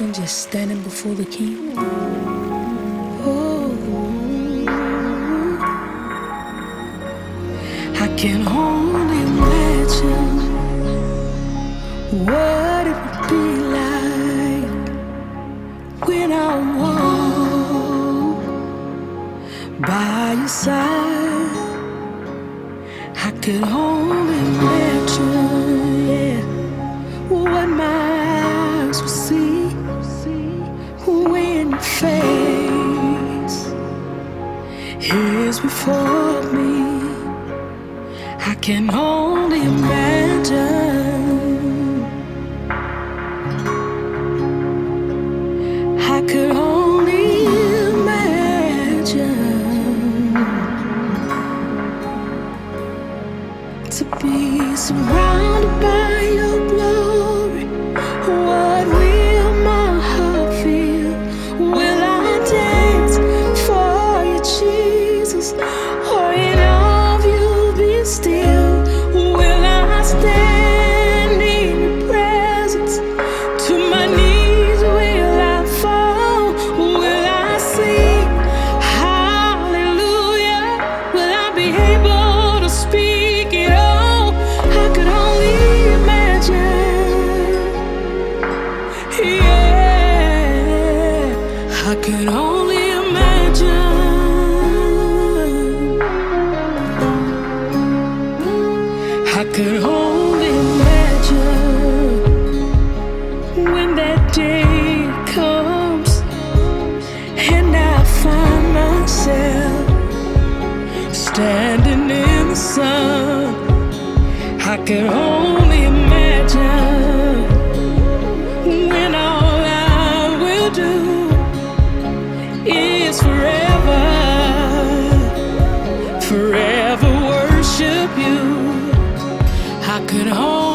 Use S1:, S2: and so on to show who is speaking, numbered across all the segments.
S1: imagine just standing before the king? Oh, I can only imagine. Whoa. me. I can only imagine. I could only imagine to be someone. could only imagine when that day comes and I find myself standing in the sun. I could only could hold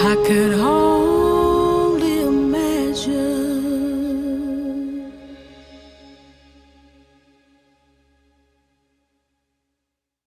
S1: I could hold